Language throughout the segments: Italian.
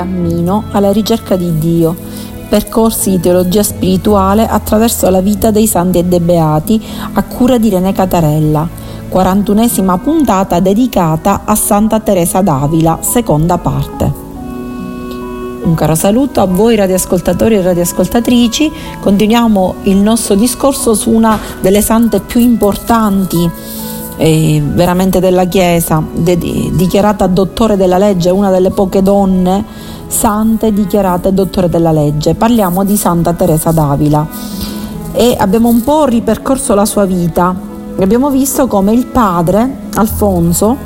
cammino alla ricerca di Dio, percorsi di teologia spirituale attraverso la vita dei santi e dei beati a cura di Rene Catarella, 41esima puntata dedicata a Santa Teresa d'Avila, seconda parte. Un caro saluto a voi radioascoltatori e radioascoltatrici. Continuiamo il nostro discorso su una delle sante più importanti eh, veramente della Chiesa, dichiarata dottore della legge, una delle poche donne sante dichiarate dottore della legge. Parliamo di Santa Teresa d'Avila e abbiamo un po' ripercorso la sua vita. Abbiamo visto come il padre Alfonso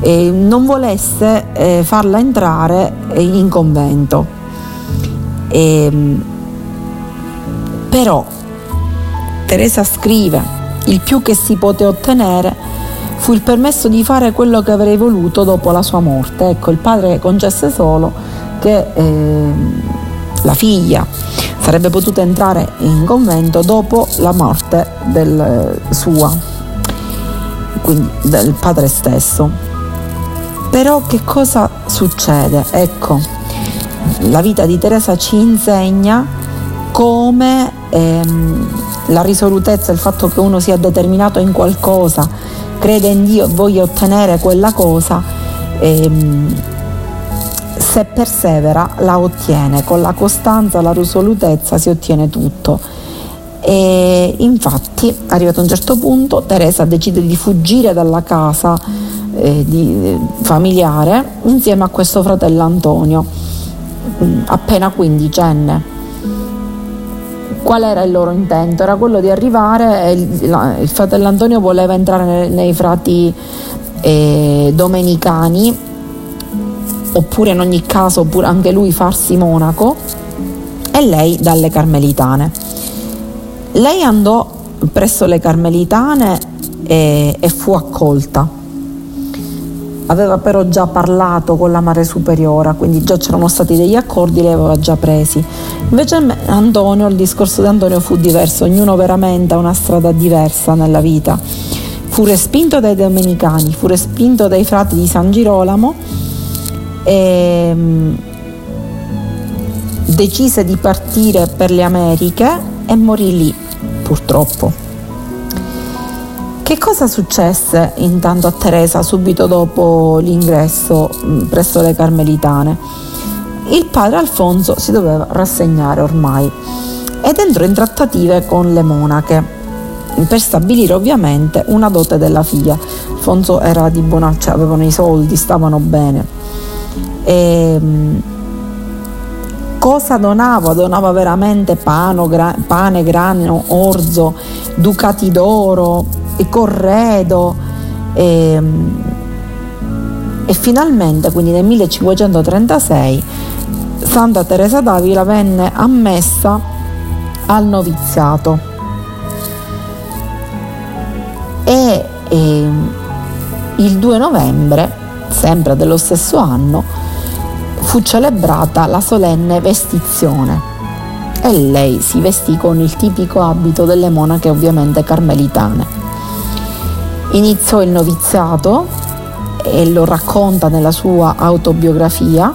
eh, non volesse eh, farla entrare in convento. E, ehm, però Teresa scrive, il più che si poté ottenere fu il permesso di fare quello che avrei voluto dopo la sua morte. Ecco, il padre concesse solo che eh, la figlia sarebbe potuta entrare in convento dopo la morte del, sua, quindi del padre stesso. Però che cosa succede? Ecco, la vita di Teresa ci insegna come ehm, la risolutezza, il fatto che uno sia determinato in qualcosa, crede in Dio e voglia ottenere quella cosa, ehm, se persevera la ottiene, con la costanza, la risolutezza si ottiene tutto. E infatti, arrivato a un certo punto, Teresa decide di fuggire dalla casa eh, di, eh, familiare insieme a questo fratello Antonio, mm, appena quindicenne. Qual era il loro intento? Era quello di arrivare, il, il fratello Antonio voleva entrare nei, nei frati eh, domenicani, oppure in ogni caso oppure anche lui farsi monaco, e lei dalle carmelitane. Lei andò presso le carmelitane e, e fu accolta aveva però già parlato con la Mare Superiora, quindi già c'erano stati degli accordi, li aveva già presi. Invece Antonio, il discorso di Antonio fu diverso, ognuno veramente ha una strada diversa nella vita. Fu respinto dai domenicani, fu respinto dai frati di San Girolamo e mm, decise di partire per le Americhe e morì lì, purtroppo. Che cosa successe intanto a Teresa subito dopo l'ingresso mm, presso le Carmelitane? Il padre Alfonso si doveva rassegnare ormai ed entrò in trattative con le monache per stabilire ovviamente una dote della figlia. Alfonso era di buona, cioè avevano i soldi, stavano bene. E, mm, cosa donava? Donava veramente pano, gra, pane, grano, orzo, ducati d'oro, e corredo e, e finalmente quindi nel 1536 Santa Teresa d'Avila venne ammessa al noviziato e, e il 2 novembre sempre dello stesso anno fu celebrata la solenne vestizione e lei si vestì con il tipico abito delle monache ovviamente carmelitane. Iniziò il noviziato e lo racconta nella sua autobiografia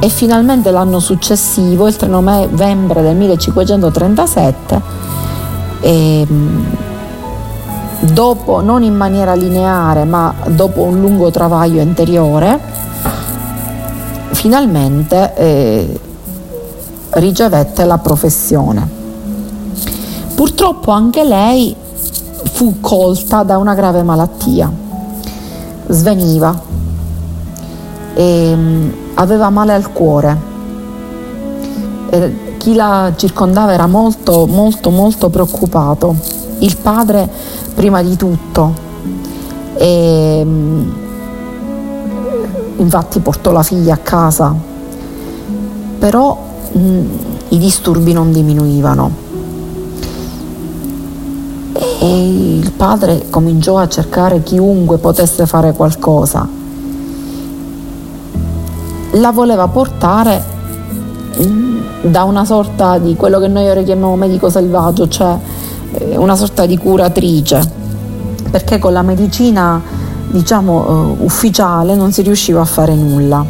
e finalmente l'anno successivo, il 3 novembre del 1537, ehm, dopo, non in maniera lineare ma dopo un lungo travaglio interiore, finalmente eh, ricevette la professione. Purtroppo anche lei fu colta da una grave malattia. Sveniva e mm, aveva male al cuore. E chi la circondava era molto, molto, molto preoccupato. Il padre prima di tutto. E, mm, infatti portò la figlia a casa. Però mh, mm, i disturbi non diminuivano e il padre cominciò a cercare chiunque potesse fare qualcosa. La voleva portare mm, da una sorta di quello che noi ora chiamiamo medico selvaggio, cioè una sorta di curatrice, perché con la medicina diciamo uh, ufficiale non si riusciva a fare nulla.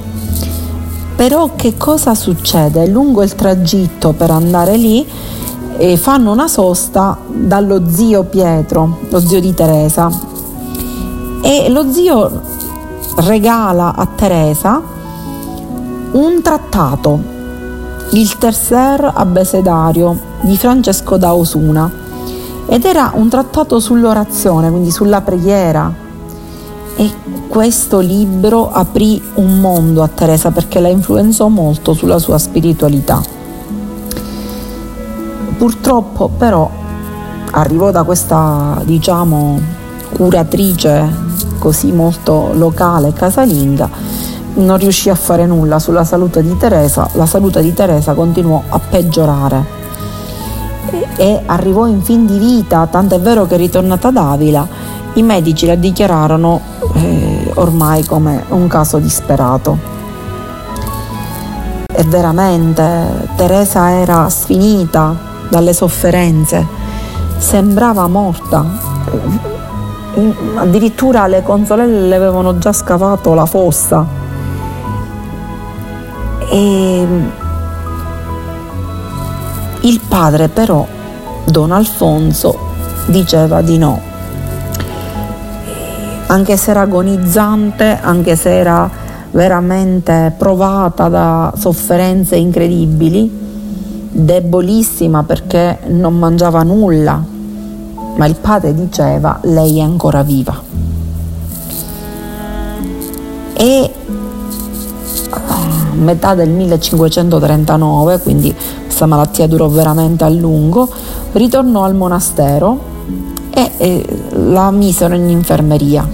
Però che cosa succede? Lungo il tragitto per andare lì eh, fanno una sosta dallo zio Pietro, lo zio di Teresa, e lo zio regala a Teresa un trattato, il Tercer Abecedario di Francesco da Osuna, ed era un trattato sull'orazione, quindi sulla preghiera. E questo libro aprì un mondo a Teresa perché la influenzò molto sulla sua spiritualità. Purtroppo però arrivò da questa, diciamo, curatrice così molto locale, casalinga, non riuscì a fare nulla sulla salute di Teresa, la salute di Teresa continuò a peggiorare e arrivò in fin di vita, tanto è vero che ritornata ad Avila, i medici la dichiararono eh, ormai come un caso disperato. E veramente Teresa era sfinita dalle sofferenze, sembrava morta. Addirittura le consolelle le avevano già scavato la fossa. E il padre però, Don Alfonso, diceva di no. Anche se era agonizzante, anche se era veramente provata da sofferenze incredibili, debolissima perché non mangiava nulla, ma il padre diceva lei è ancora viva. E a metà del 1539, quindi questa malattia durò veramente a lungo, ritornò al monastero e, e la misero in infermeria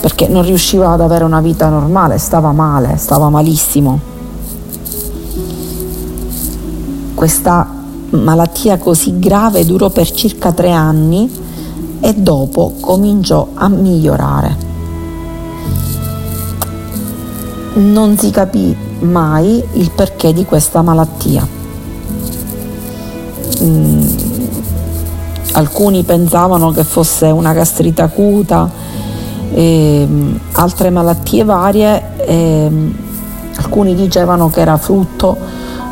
perché non riusciva ad avere una vita normale, stava male, stava malissimo. Questa malattia così grave durò per circa tre anni e dopo cominciò a migliorare. Non si capì mai il perché di questa malattia. Mm, alcuni pensavano che fosse una gastrite acuta, ehm, altre malattie varie, ehm, alcuni dicevano che era frutto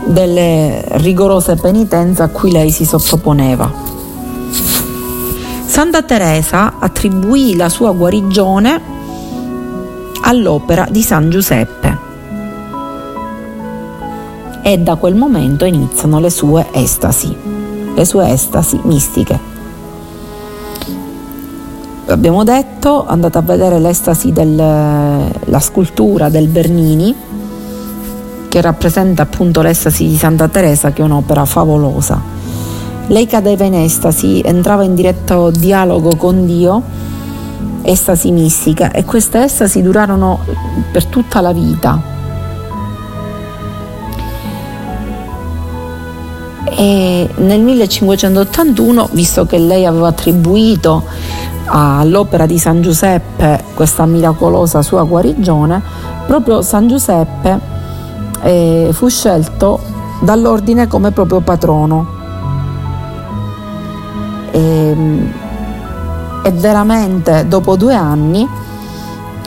delle rigorose penitenze a cui lei si sottoponeva. Santa Teresa attribuì la sua guarigione all'opera di San Giuseppe e da quel momento iniziano le sue estasi, le sue estasi mistiche. Abbiamo detto, andate a vedere l'estasi della scultura del Bernini, che rappresenta appunto l'estasi di Santa Teresa, che è un'opera favolosa. Lei cadeva in estasi, entrava in diretto dialogo con Dio, estasi mistica, e queste estasi durarono per tutta la vita e nel 1581, visto che lei aveva attribuito all'opera di San Giuseppe questa miracolosa sua guarigione, proprio San Giuseppe eh, fu scelto dall'ordine come proprio patrono. E, e veramente dopo due anni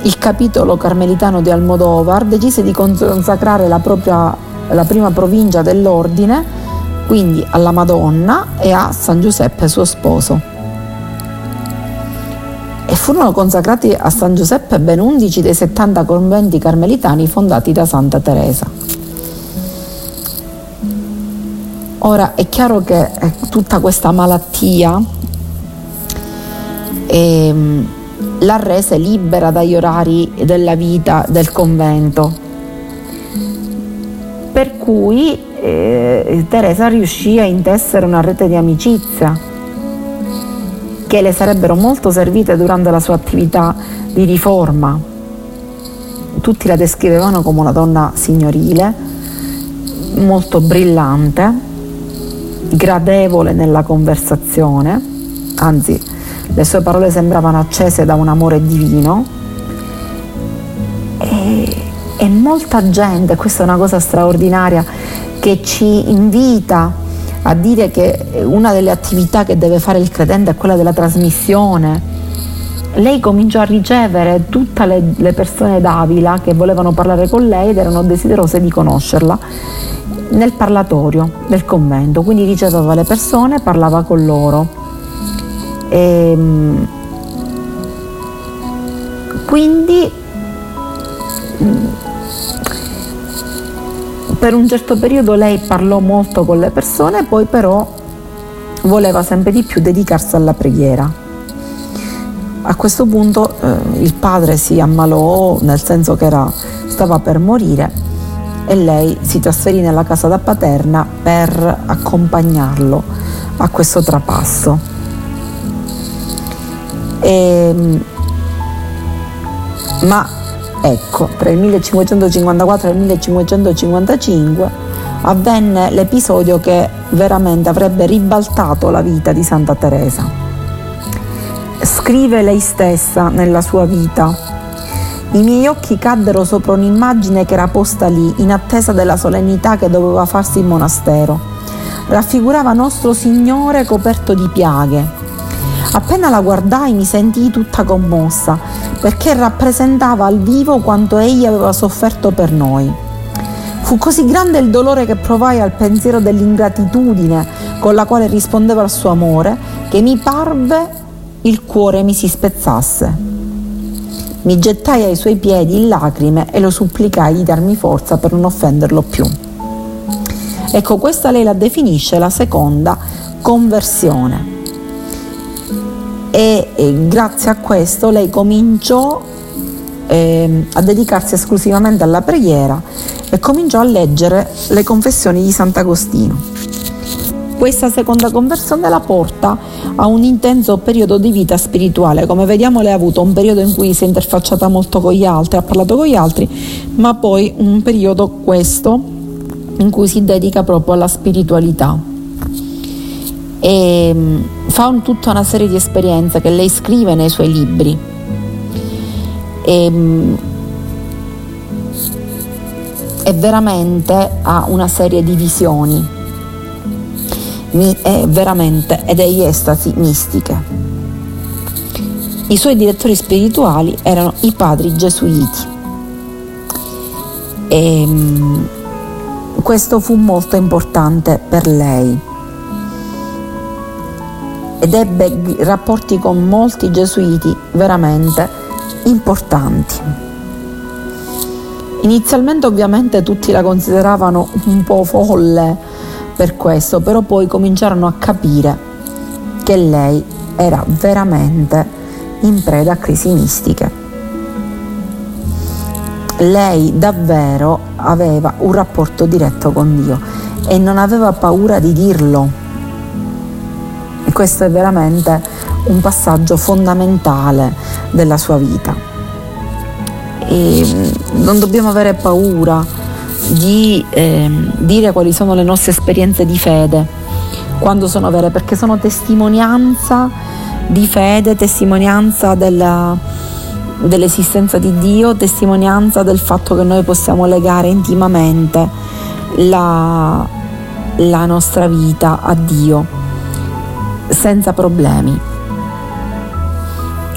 il capitolo carmelitano di Almodovar decise di consacrare la, propria, la prima provincia dell'ordine quindi alla Madonna e a San Giuseppe suo sposo. E furono consacrati a San Giuseppe ben 11 dei 70 conventi carmelitani fondati da Santa Teresa. Ora è chiaro che eh, tutta questa malattia eh, la rese libera dagli orari della vita del convento, per cui eh, Teresa riuscì a intessere una rete di amicizia che le sarebbero molto servite durante la sua attività di riforma. Tutti la descrivevano come una donna signorile, molto brillante, gradevole nella conversazione, anzi le sue parole sembravano accese da un amore divino e, e molta gente, questa è una cosa straordinaria, che ci invita a dire che una delle attività che deve fare il credente è quella della trasmissione lei cominciò a ricevere tutte le, le persone d'Avila che volevano parlare con lei ed erano desiderose di conoscerla nel parlatorio del convento, quindi riceveva le persone, parlava con loro. E, ehm, quindi per un certo periodo lei parlò molto con le persone, poi però voleva sempre di più dedicarsi alla preghiera. A questo punto eh, il padre si ammalò, nel senso che era, stava per morire e lei si trasferì nella casa da paterna per accompagnarlo a questo trapasso. E, ehm, ma ecco, tra il 1554 e il 1555 avvenne l'episodio che veramente avrebbe ribaltato la vita di Santa Teresa. Scrive lei stessa nella sua vita i miei occhi caddero sopra un'immagine che era posta lì, in attesa della solennità che doveva farsi in monastero. Raffigurava nostro Signore coperto di piaghe. Appena la guardai mi sentii tutta commossa, perché rappresentava al vivo quanto egli aveva sofferto per noi. Fu così grande il dolore che provai al pensiero dell'ingratitudine con la quale rispondeva al suo amore, che mi parve il cuore mi si spezzasse. Mi gettai ai suoi piedi in lacrime e lo supplicai di darmi forza per non offenderlo più. Ecco, questa lei la definisce la seconda conversione. E, e grazie a questo lei cominciò eh, a dedicarsi esclusivamente alla preghiera e cominciò a leggere le confessioni di Sant'Agostino. Questa seconda conversione la porta a un intenso periodo di vita spirituale. Come vediamo lei ha avuto un periodo in cui si è interfacciata molto con gli altri, ha parlato con gli altri, ma poi un periodo questo in cui si dedica proprio alla spiritualità. E mm, fa un, tutta una serie di esperienze che lei scrive nei suoi libri. E, mm, e veramente ha una serie di visioni è veramente ed è estasi mistiche. I suoi direttori spirituali erano i padri gesuiti. E ehm, questo fu molto importante per lei ed ebbe rapporti con molti gesuiti veramente importanti. Inizialmente ovviamente tutti la consideravano un po' folle per questo, però poi cominciarono a capire che lei era veramente in preda a crisi mistiche. Lei davvero aveva un rapporto diretto con Dio e non aveva paura di dirlo. Questo è veramente un passaggio fondamentale della sua vita. E mm, non dobbiamo avere paura di eh, dire quali sono le nostre esperienze di fede, quando sono vere, perché sono testimonianza di fede, testimonianza della, dell'esistenza di Dio, testimonianza del fatto che noi possiamo legare intimamente la, la nostra vita a Dio senza problemi.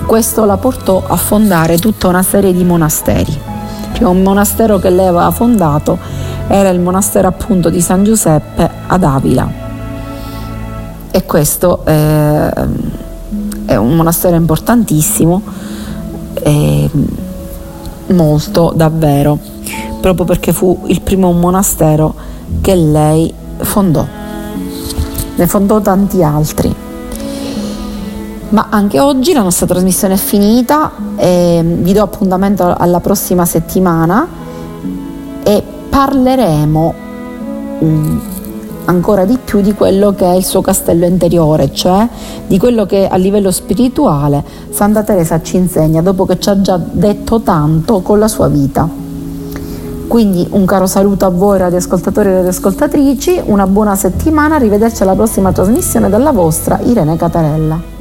Questo la portò a fondare tutta una serie di monasteri che un monastero che lei aveva fondato era il monastero appunto di San Giuseppe ad Avila. E questo è, è un monastero importantissimo, molto davvero, proprio perché fu il primo monastero che lei fondò. Ne fondò tanti altri. Ma anche oggi la nostra trasmissione è finita, vi do appuntamento alla prossima settimana e parleremo um, ancora di più di quello che è il suo castello interiore, cioè di quello che a livello spirituale Santa Teresa ci insegna dopo che ci ha già detto tanto con la sua vita. Quindi un caro saluto a voi radioascoltatori e radioascoltatrici, una buona settimana, arrivederci alla prossima trasmissione dalla vostra Irene Catarella.